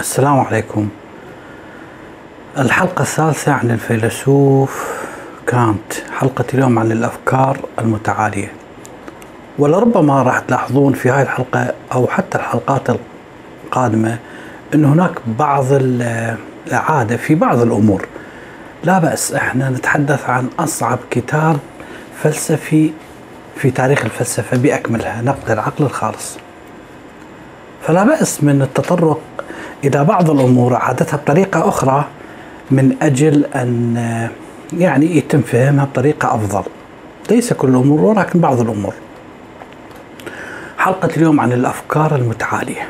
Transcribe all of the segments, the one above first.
السلام عليكم. الحلقة الثالثة عن الفيلسوف كانت حلقة اليوم عن الأفكار المتعالية. ولربما راح تلاحظون في هاي الحلقة أو حتى الحلقات القادمة أن هناك بعض الإعادة في بعض الأمور. لا بأس إحنا نتحدث عن أصعب كتاب فلسفي في تاريخ الفلسفة بأكملها نقد العقل الخالص. فلا بأس من التطرق إلى بعض الأمور عادتها بطريقة أخرى من أجل أن يعني يتم فهمها بطريقة أفضل. ليس كل الأمور ولكن بعض الأمور. حلقة اليوم عن الأفكار المتعالية.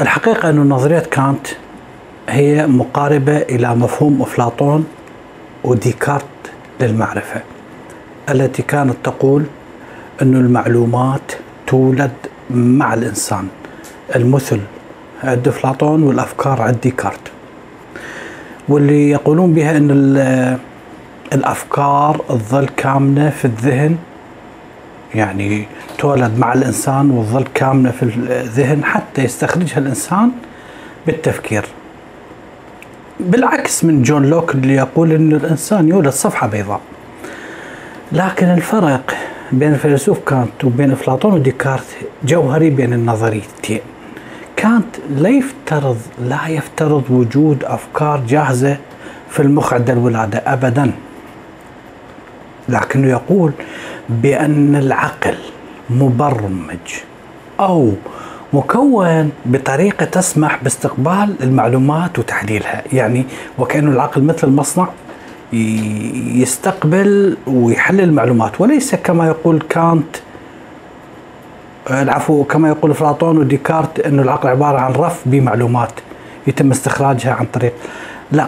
الحقيقة أن نظرية كانت هي مقاربة إلى مفهوم أفلاطون وديكارت للمعرفة التي كانت تقول أن المعلومات تولد مع الإنسان. المثل عند أفلاطون والأفكار عند ديكارت. واللي يقولون بها أن الأفكار تظل كامنة في الذهن يعني تولد مع الإنسان وتظل كامنة في الذهن حتى يستخرجها الإنسان بالتفكير. بالعكس من جون لوك اللي يقول أن الإنسان يولد صفحة بيضاء. لكن الفرق بين الفيلسوف كانت وبين أفلاطون وديكارت جوهري بين النظريتين. كانت لا يفترض لا يفترض وجود أفكار جاهزة في المخ عند الولادة أبدا. لكنه يقول بأن العقل مبرمج أو مكون بطريقة تسمح باستقبال المعلومات وتحليلها. يعني وكأنه العقل مثل مصنع يستقبل ويحلل المعلومات وليس كما يقول كانت العفو كما يقول افلاطون وديكارت إنه العقل عبارة عن رف بمعلومات يتم استخراجها عن طريق. لا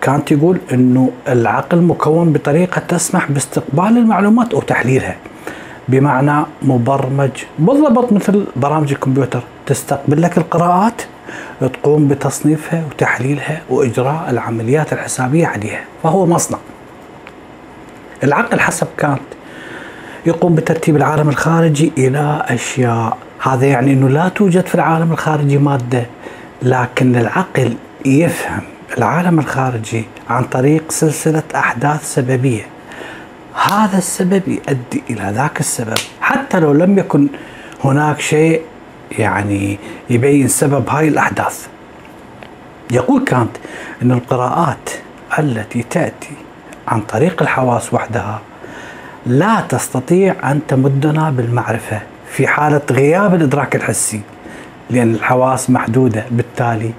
كانت يقول إنه العقل مكون بطريقة تسمح باستقبال المعلومات أو تحليلها بمعنى مبرمج. بالضبط مثل برامج الكمبيوتر تستقبل لك القراءات تقوم بتصنيفها وتحليلها وإجراء العمليات الحسابية عليها فهو مصنع. العقل حسب كانت يقوم بترتيب العالم الخارجي إلى أشياء. هذا يعني إنه لا توجد في العالم الخارجي مادة لكن العقل يفهم العالم الخارجي عن طريق سلسلة أحداث سببية. هذا السبب يؤدي إلى ذاك السبب. حتى لو لم يكن هناك شيء يعني يبين سبب هاي الأحداث. يقول كانت إن القراءات التي تأتي عن طريق الحواس وحدها لا تستطيع أن تمدنا بالمعرفة في حالة غياب الإدراك الحسي لأن الحواس محدودة. بالتالي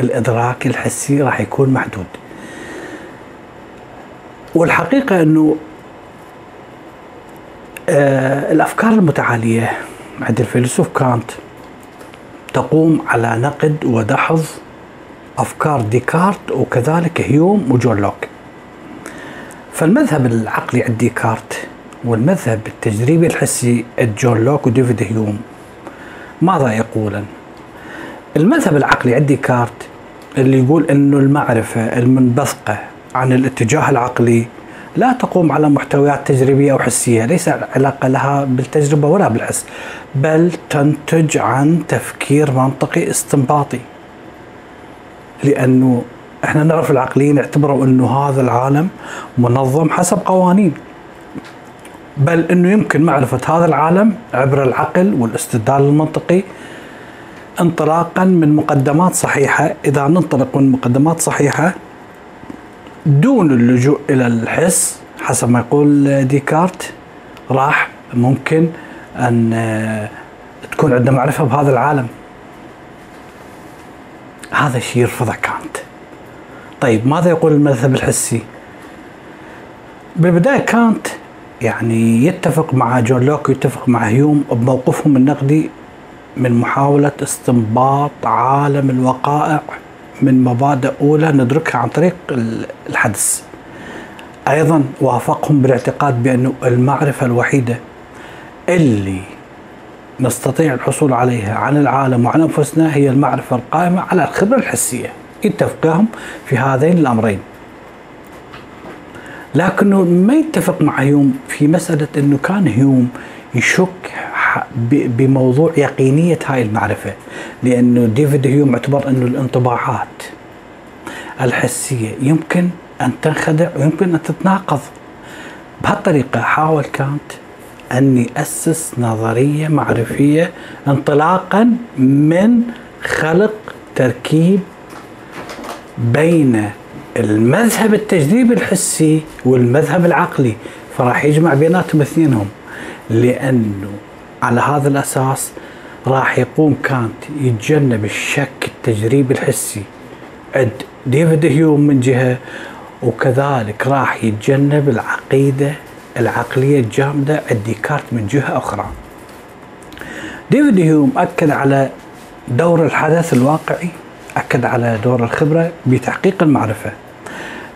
الإدراك الحسي راح يكون محدود. والحقيقة إنه آه الأفكار المتعالية عند الفيلسوف كانت تقوم على نقد ودحض أفكار ديكارت وكذلك هيوم وجون لوك. فالمذهب العقلي عند ديكارت والمذهب التجريبي الحسي جون لوك وديفيد هيوم ماذا يقولان؟ المذهب العقلي عند ديكارت اللي يقول إنه المعرفة المنبثقة عن الاتجاه العقلي لا تقوم على محتويات تجريبية أو حسية، ليس علاقة لها بالتجربة ولا بالحس، بل تنتج عن تفكير منطقي استنباطي. لأنه إحنا نعرف العقليين اعتبروا إنه هذا العالم منظم حسب قوانين. بل إنه يمكن معرفة هذا العالم عبر العقل والاستدلال المنطقي انطلاقا من مقدمات صحيحة، إذا ننطلق من مقدمات صحيحة دون اللجوء إلى الحس حسب ما يقول ديكارت راح ممكن أن تكون عندنا معرفة بهذا العالم. هذا الشيء يرفضه كانت. طيب ماذا يقول المذهب الحسي؟ بالبداية كانت يعني يتفق مع جون لوك ويتفق مع هيوم بموقفهم النقدي من محاولة استنباط عالم الوقائع من مبادئ أولى ندركها عن طريق الحدس أيضا وافقهم بالاعتقاد بأن المعرفة الوحيدة اللي نستطيع الحصول عليها عن العالم وعن أنفسنا هي المعرفة القائمة على الخبرة الحسية. يتفقهم في هذين الأمرين. لكنه ما يتفق مع هيوم في مسألة أنه كان هيوم يشك بموضوع يقينية هاي المعرفة لأنه ديفيد هيوم اعتبر أنه الانطباعات الحسية يمكن أن تنخدع ويمكن أن تتناقض. بهالطريقة حاول كانت أن يأسس نظرية معرفية انطلاقا من خلق تركيب بين المذهب التجريبي الحسي والمذهب العقلي فراح يجمع بيناتهم اثنينهم لأنه على هذا الأساس راح يقوم كانت يتجنب الشك التجريبي الحسي. عند ديفيد هيوم من جهة وكذلك راح يتجنب العقيدة العقلية الجامدة عند ديكارت من جهة أخرى. ديفيد هيوم أكد على دور الحدث الواقعي أكد على دور الخبرة بتحقيق المعرفة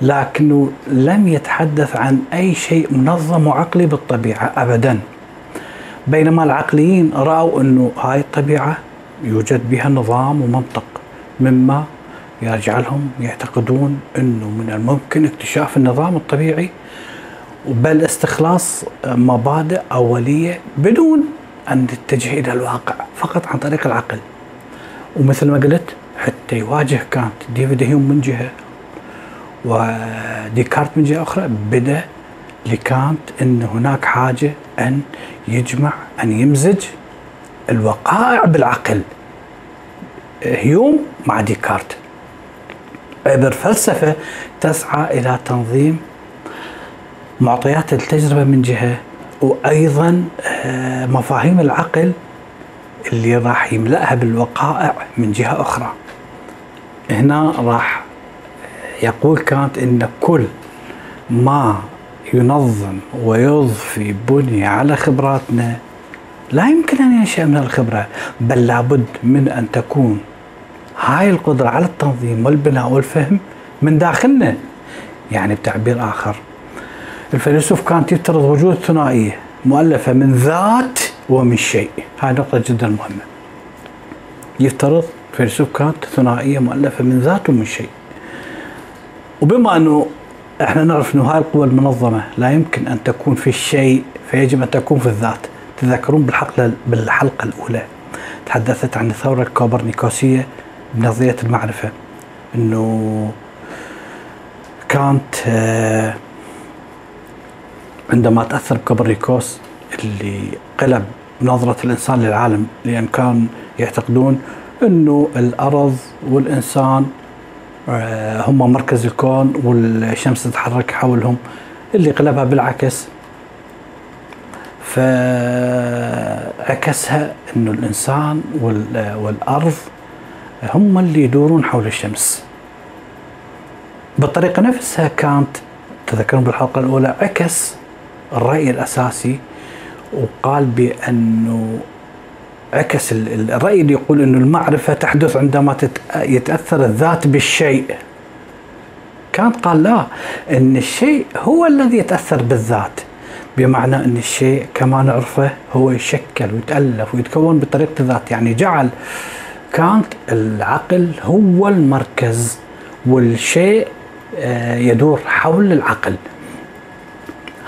لكنه لم يتحدث عن أي شيء منظم وعقلي بالطبيعة أبدا. بينما العقليين رأوا أنه هاي الطبيعة يوجد بها نظام ومنطق مما يجعلهم يعتقدون أنه من الممكن اكتشاف النظام الطبيعي بل استخلاص مبادئ أولية بدون أن تتجه إلى الواقع فقط عن طريق العقل. ومثل ما قلت حتى يواجه كانت ديفيد هيوم من جهة وديكارت من جهة أخرى بدأ لكانت أن هناك حاجة أن يجمع أن يمزج الوقائع بالعقل. هيوم مع ديكارت. عبر فلسفة تسعى إلى تنظيم معطيات التجربة من جهة وأيضا آه، مفاهيم العقل اللي راح يملأها بالوقائع من جهة أخرى. هنا راح يقول كانت إن كل ما ينظم ويضفي بنية على خبراتنا لا يمكن أن ينشأ من الخبرة بل لابد من أن تكون هاي القدرة على التنظيم والبناء والفهم من داخلنا يعني بتعبير آخر. الفيلسوف كانت يفترض وجود ثنائية مؤلفة من ذات ومن شيء. هاي نقطة جدا مهمة. يفترض فيلسوف كانت ثنائية مؤلفة من ذات ومن شيء. وبما أنه إحنا نعرف أنه هاي القوى المنظمة لا يمكن أن تكون في الشيء فيجب أن تكون في الذات. تذكرون بالحلقة بالحلقة الأولى تحدثت عن الثورة الكوبرنيكوسية بنظرية المعرفة. أنه كانت آه، عندما تأثر كوبرنيكوس اللي قلب نظرة الإنسان للعالم لأن كان يعتقدون أنه الأرض والإنسان آه، هم مركز الكون والشمس تتحرك حولهم اللي قلبها بالعكس. فعكسها إنه الإنسان والأرض هم اللي يدورون حول الشمس. بالطريقة نفسها كانت تذكرون بالحلقة الأولى عكس الرأي الأساسي وقال بأنه عكس الرأي اللي يقول أن المعرفة تحدث عندما يتأثر الذات بالشيء. كانت قال لا أن الشيء هو الذي يتأثر بالذات. بمعنى أن الشيء كما نعرفه هو يشكل ويتألف ويتكون بطريقة الذات يعني جعل. كانت العقل هو المركز والشيء آه، يدور حول العقل.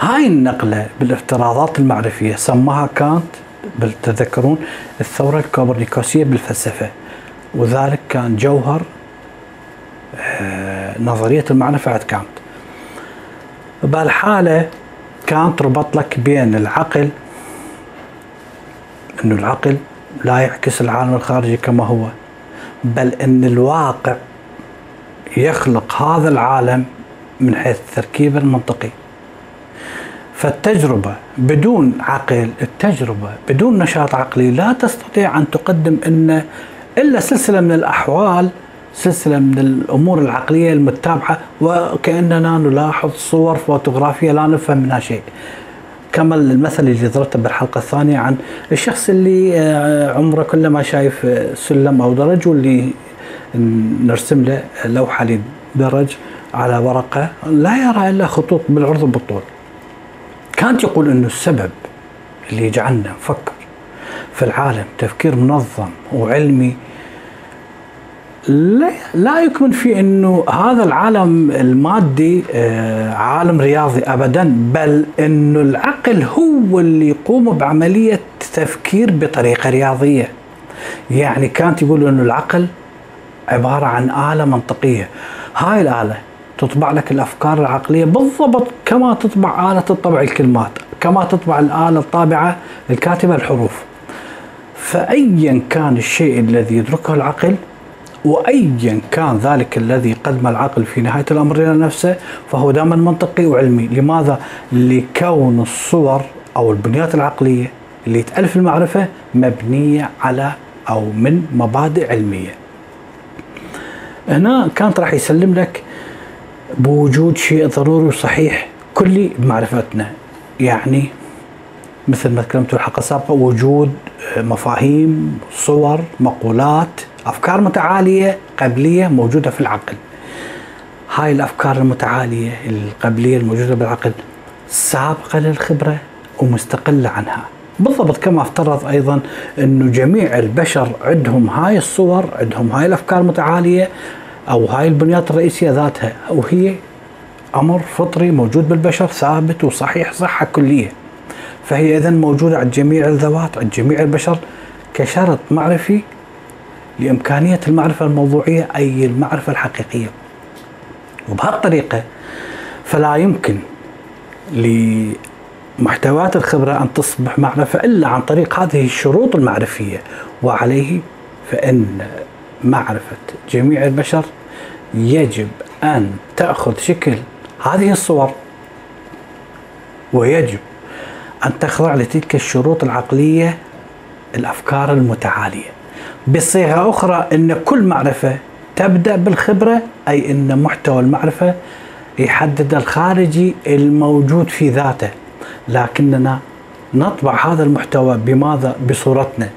هاي النقلة بالافتراضات المعرفية سماها كانت بل تذكرون الثورة الكوبرنيكوسية بالفلسفة وذلك كان جوهر آه، نظرية المعرفة عند كانت. بهالحالة كانت ربط لك بين العقل إنه العقل لا يعكس العالم الخارجي كما هو بل إن الواقع يخلق هذا العالم من حيث التركيب المنطقي. فالتجربة بدون عقل التجربة بدون نشاط عقلي لا تستطيع أن تقدم إن إلا سلسلة من الأحوال سلسلة من الأمور العقلية المتابعة وكأننا نلاحظ صور فوتوغرافية لا نفهم منها شيء. كما المثل اللي ضربته بالحلقة الثانية عن الشخص اللي آه، عمره كله ما شايف سلم أو درج واللي نرسم له لوحة لدرج على ورقة لا يرى إلا خطوط بالعرض وبالطول كانت يقول إنه السبب اللي يجعلنا نفكر في العالم تفكير منظم وعلمي لا, لا يكمن في إنه هذا العالم المادي آه، عالم رياضي ابدا بل إنه العقل هو اللي يقوم بعملية تفكير بطريقة رياضية. يعني كانت يقول إنه العقل عبارة عن آلة منطقية. هاي الآلة تطبع لك الأفكار العقلية بالضبط كما تطبع آلة تطبع الكلمات كما تطبع الآلة الطابعة الكاتبة الحروف فايا كان الشيء الذي يدركه العقل وايا كان ذلك الذي قدم العقل في نهاية الأمر إلى نفسه فهو دائما منطقي وعلمي، لماذا؟ لكون الصور أو البنيات العقلية اللي تألف المعرفة مبنية على أو من مبادئ علمية. هنا كانت راح يسلم لك بوجود شيء ضروري وصحيح كلي بمعرفتنا يعني مثل ما تكلمت الحلقة السابقه وجود مفاهيم صور مقولات أفكار متعالية قبلية موجودة في العقل. هاي الأفكار المتعالية القبلية الموجودة بالعقل سابقة للخبرة ومستقلة عنها. بالضبط كما افترض أيضا إنه جميع البشر عندهم هاي الصور عندهم هاي الأفكار المتعالية أو هاي البنيات الرئيسية ذاتها وهي أمر فطري موجود بالبشر ثابت وصحيح صحة كلية. فهي اذا موجودة عند جميع الذوات عند جميع البشر كشرط معرفي لإمكانية المعرفة الموضوعية أي المعرفة الحقيقية. وبهالطريقة فلا يمكن لمحتويات الخبرة أن تصبح معرفة إلا عن طريق هذه الشروط المعرفية. وعليه فإن معرفة جميع البشر يجب أن تأخذ شكل هذه الصور ويجب أن تخضع لتلك الشروط العقلية الأفكار المتعالية. بصيغة أخرى إن كل معرفة تبدأ بالخبرة أي إن محتوى المعرفة يحدد الخارجي الموجود في ذاته. لكننا نطبع هذا المحتوى بماذا؟ بصورتنا.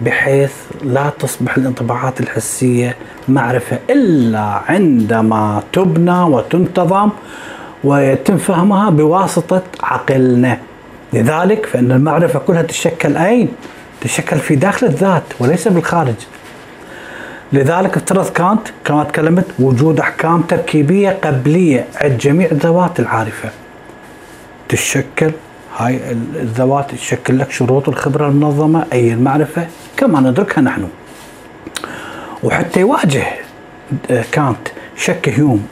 بحيث لا تصبح الانطباعات الحسية معرفة إلا عندما تبنى وتنتظم ويتم فهمها بواسطة عقلنا لذلك فإن المعرفة كلها تتشكل أين؟ تتشكل في داخل الذات وليس بالخارج لذلك افترض كانت كما تكلمت وجود أحكام تركيبية قبلية عند جميع الذوات العارفة تشكل هاي الذوات تشكل لك شروط الخبرة المنظمة أي المعرفة. كما ندركها نحن. وحتى يواجه آه، كانت شك هيوم.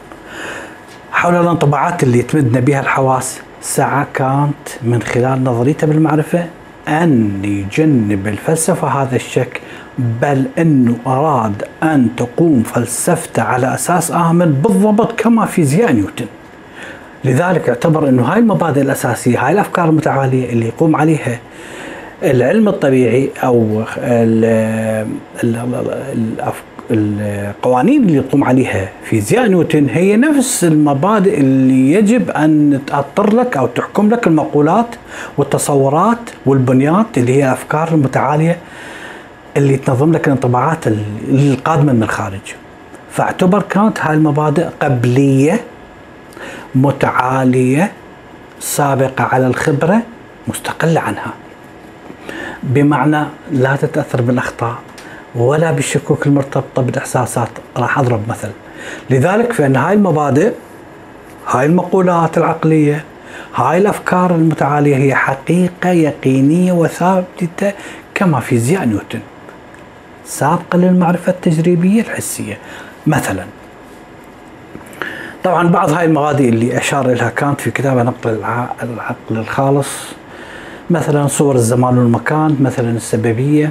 حول الانطباعات اللي تمدنا بها الحواس سعى كانت من خلال نظريته بالمعرفة أن يجنب الفلسفة هذا الشك بل أنه أراد أن تقوم فلسفته على أساس آمن بالضبط كما فيزياء نيوتن. لذلك اعتبر أنه هاي المبادئ الأساسية هاي الأفكار المتعالية اللي يقوم عليها العلم الطبيعي أو القوانين اللي يقوم عليها فيزياء نيوتن هي نفس المبادئ اللي يجب أن تأطر لك أو تحكم لك المقولات والتصورات والبنيات اللي هي الأفكار المتعالية اللي تنظم لك الانطباعات القادمة من الخارج. فاعتبر كانت هاي المبادئ قبلية متعالية سابقة على الخبرة مستقلة عنها. بمعنى لا تتأثر بالأخطاء ولا بالشكوك المرتبطة بالإحساسات. راح أضرب مثل. لذلك فإن هاي المبادئ هاي المقولات العقلية هاي الأفكار المتعالية هي حقيقة يقينية وثابتة كما فيزياء نيوتن سابقة للمعرفة التجريبية الحسية. مثلا طبعا بعض هاي المبادئ اللي أشار لها كانت في كتابة نقل العقل الخالص. مثلا صور الزمان والمكان مثلا السببية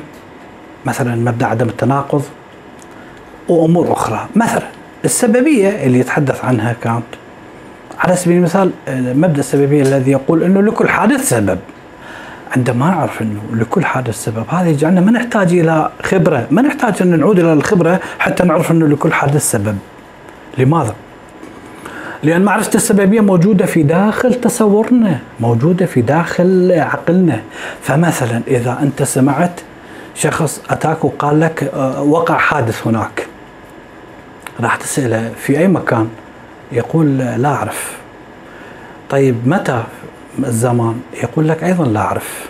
مثلا مبدأ عدم التناقض وأمور أخرى. مثلا السببية اللي يتحدث عنها كانت على سبيل المثال مبدأ السببية الذي يقول إنه لكل حادث سبب. عندما نعرف إنه لكل حادث سبب هذا يجعلنا ما نحتاج إلى خبرة ما نحتاج أن نعود إلى الخبرة حتى نعرف إنه لكل حادث سبب. لماذا؟ لأن معرفة السببية موجودة في داخل تصورنا موجودة في داخل عقلنا. فمثلا إذا أنت سمعت شخص أتاك وقال لك آه، وقع حادث هناك. راح تسأله في أي مكان يقول لا أعرف. طيب متى الزمان؟ يقول لك أيضا لا أعرف.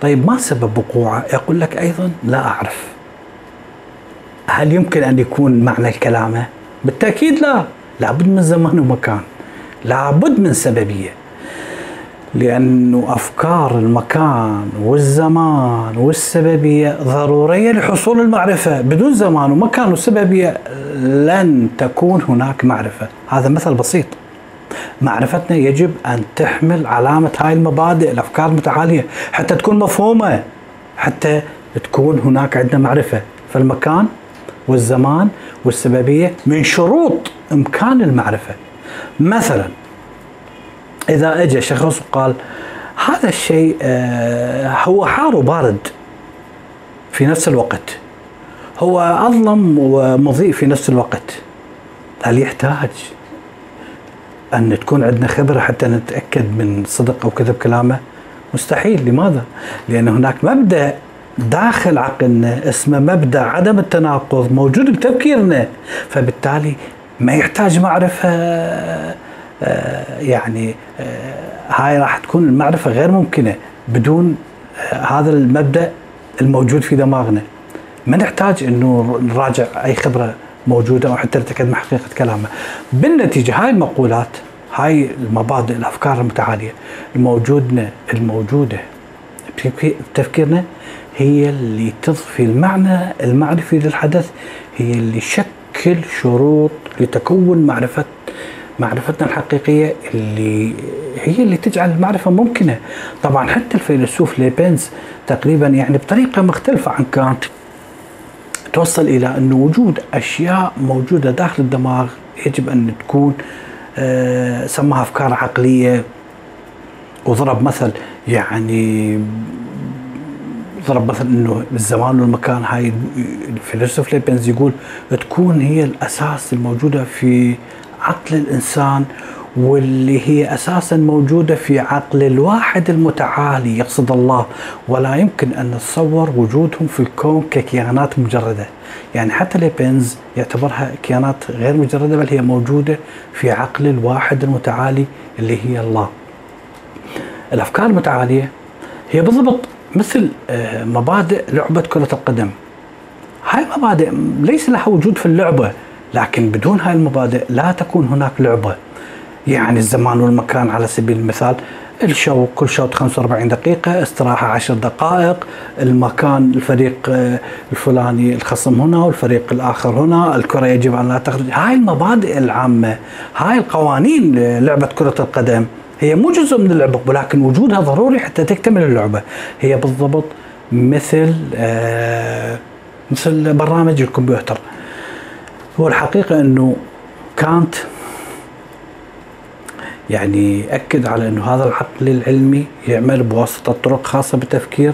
طيب ما سبب وقوعه؟ يقول لك أيضا لا أعرف. هل يمكن أن يكون معنى كلامه؟ بالتأكيد لا. لابد من زمان ومكان لابد من سببية لأنه أفكار المكان والزمان والسببية ضرورية لحصول المعرفة. بدون زمان ومكان وسببية لن تكون هناك معرفة. هذا مثل بسيط. معرفتنا يجب أن تحمل علامة هاي المبادئ الأفكار المتعالية حتى تكون مفهومة حتى تكون هناك عندنا معرفة. فالمكان والزمان والسببية من شروط إمكان المعرفة. مثلا إذا اجى شخص وقال هذا الشيء آه، هو حار وبارد في نفس الوقت. هو أظلم ومضيء في نفس الوقت. هل يحتاج أن تكون عندنا خبرة حتى نتأكد من صدق أو كذب كلامه؟ مستحيل. لماذا؟ لأن هناك مبدأ داخل عقلنا اسمه مبدأ عدم التناقض موجود بتفكيرنا فبالتالي ما يحتاج معرفة آه، يعني آه، هاي راح تكون المعرفة غير ممكنة بدون آه، هذا المبدأ الموجود في دماغنا. ما نحتاج إنه نراجع أي خبرة موجودة أو حتى نتأكد من حقيقة كلامه. بالنتيجة هاي المقولات هاي المبادئ الأفكار المتعالية الموجودة الموجودة بتفكيرنا هي اللي تضفي المعنى المعرفي للحدث هي اللي شكل شروط لتكون معرفة معرفتنا الحقيقية اللي هي اللي تجعل المعرفة ممكنة. طبعا حتى الفيلسوف ليبنز تقريبا يعني بطريقة مختلفة عن كانت توصل إلى أن وجود أشياء موجودة داخل الدماغ يجب أن تكون آه سماها أفكار عقلية وضرب مثل يعني ضرب مثل إنه الزمان والمكان هاي الفيلسوف ليبنز يقول تكون هي الأساس الموجودة في عقل الإنسان واللي هي أساسا موجودة في عقل الواحد المتعالي يقصد الله. ولا يمكن أن نتصور وجودهم في الكون ككيانات مجردة. يعني حتى ليبنز يعتبرها كيانات غير مجردة بل هي موجودة في عقل الواحد المتعالي اللي هي الله. الأفكار المتعالية هي بالضبط مثل آه، مبادئ لعبة كرة القدم. هاي المبادئ ليس لها وجود في اللعبة لكن بدون هاي المبادئ لا تكون هناك لعبة. يعني الزمان والمكان على سبيل المثال الشوط كل شوط 45 دقيقة استراحة 10 دقائق المكان الفريق آه، الفلاني الخصم هنا والفريق الآخر هنا الكرة يجب أن لا تخرج. هاي المبادئ العامة هاي القوانين لعبة كرة القدم. هي مو جزء من اللعبة ولكن وجودها ضروري حتى تكتمل اللعبة. هي بالضبط مثل آه مثل برنامج الكمبيوتر. هو الحقيقة أنه كانت يعني أكد على أنه هذا العقل العلمي يعمل بواسطة طرق خاصة بالتفكير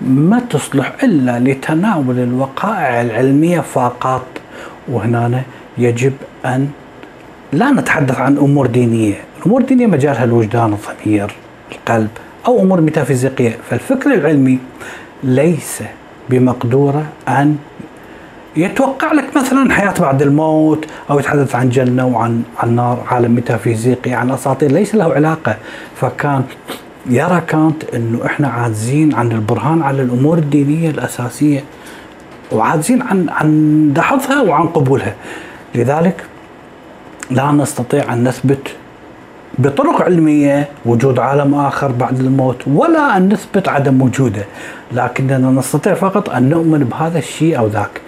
ما تصلح إلا لتناول الوقائع العلمية فقط. وهنا يجب أن لا نتحدث عن أمور دينية. الأمور الدينية مجالها الوجدان الضمير القلب أو أمور ميتافيزيقية. فالفكر العلمي ليس بمقدورة أن يتوقع لك مثلا حياة بعد الموت أو يتحدث عن جنة وعن عن نار عالم ميتافيزيقي عن أساطير ليس له علاقة. فكان يرى كانت إنه إحنا عاجزين عن البرهان على الأمور الدينية الأساسية وعاجزين عن عن دحضها وعن قبولها. لذلك لا نستطيع أن نثبت بطرق علمية وجود عالم آخر بعد الموت ولا أن نثبت عدم وجوده لكننا نستطيع فقط أن نؤمن بهذا الشيء أو ذاك.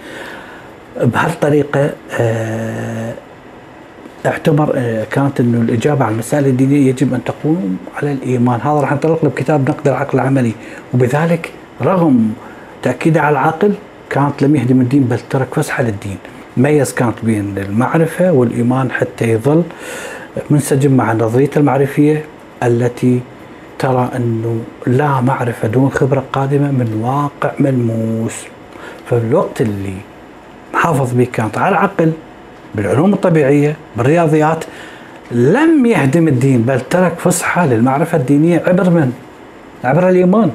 بهالطريقة آه، اعتبر آه، كانت إنه الإجابة على المسائل الدينية يجب أن تقوم على الإيمان، هذا راح نطلق له بكتاب نقد العقل العملي، وبذلك رغم تأكيده على العقل كانت لم يهدم الدين بل ترك فسحة للدين، ميز كانت بين المعرفة والإيمان حتى يظل. منسجم مع نظرية المعرفية التي ترى أنه لا معرفة دون خبرة قادمة من واقع ملموس. فالوقت اللي حافظ به كانت على العقل بالعلوم الطبيعية بالرياضيات لم يهدم الدين بل ترك فسحة للمعرفة الدينية عبر من؟ عبر الإيمان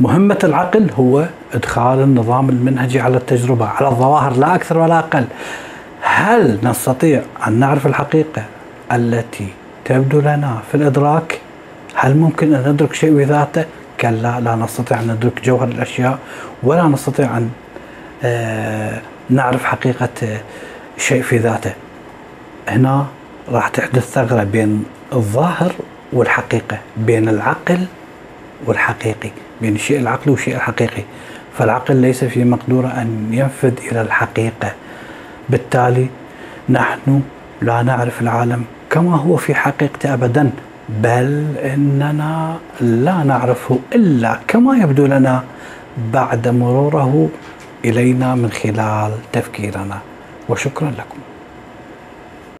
مهمة العقل هو إدخال النظام المنهجي على التجربة على الظواهر لا أكثر ولا أقل هل نستطيع أن نعرف الحقيقة التي تبدو لنا في الإدراك؟ هل ممكن أن ندرك شيء بذاته كلا لا نستطيع أن ندرك جوهر الأشياء ولا نستطيع أن آه، نعرف حقيقة شيء في ذاته. هنا راح تحدث ثغرة بين الظاهر والحقيقة بين العقل والحقيقي بين الشيء العقلي والشيء الحقيقي. فالعقل ليس في مقدورة أن ينفذ إلى الحقيقة. بالتالي نحن لا نعرف العالم كما هو في حقيقته أبدا بل إننا لا نعرفه إلا كما يبدو لنا بعد مروره إلينا من خلال تفكيرنا. وشكرا لكم.